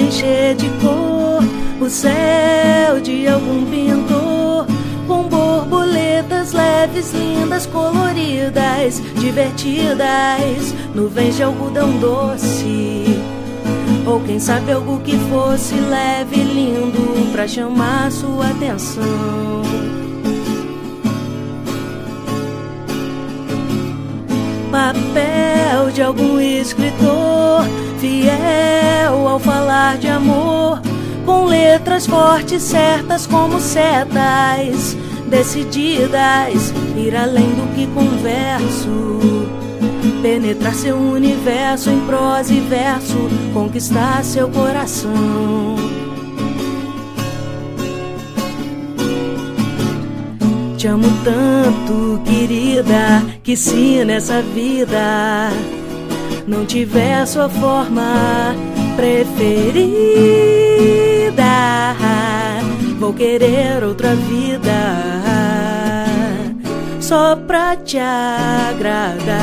encher de cor o céu de algum pintor com borboletas leves, lindas, coloridas, divertidas, nuvens de algodão doce. Ou quem sabe algo que fosse leve e lindo pra chamar sua atenção. Papel de algum escritor, fiel falar de amor, com letras fortes, certas como setas, decididas, ir além do que converso. Penetrar seu universo em prosa e verso, conquistar seu coração. Te amo tanto, querida, que se nessa vida não tiver sua forma preferida, vou querer outra vida só pra te agradar.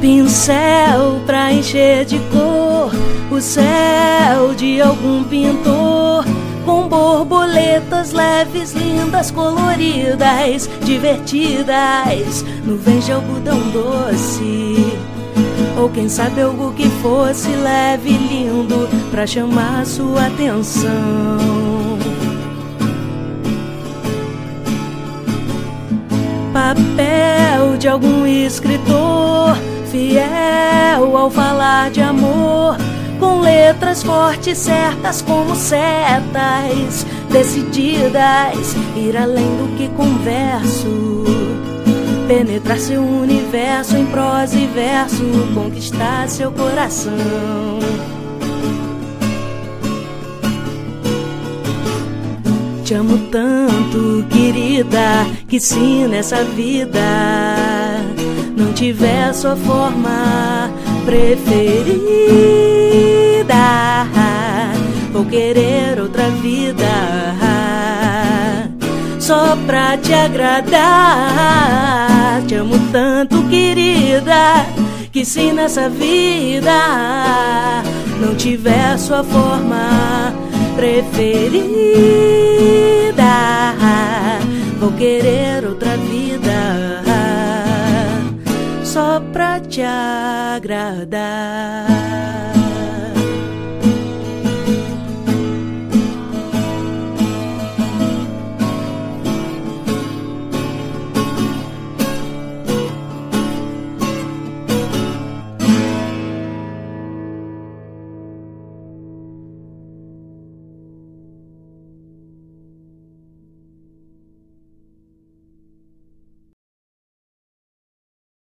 Pincel pra encher de cor o céu de algum pintor com borboletas leves, lindas, coloridas, divertidas, nuvens de algodão doce. Ou quem sabe algo que fosse leve e lindo pra chamar sua atenção. Papel de algum escritor fiel ao falar de amor com letras fortes, certas como setas, decididas, ir além do que converso, penetrar seu universo em prosa e verso, conquistar seu coração. Te amo tanto, querida, que se nessa vida não tiver sua forma preferida, vou querer outra vida só pra te agradar. Te amo tanto, querida, que se nessa vida não tiver sua forma preferida, vou querer outra vida só pra te agradar.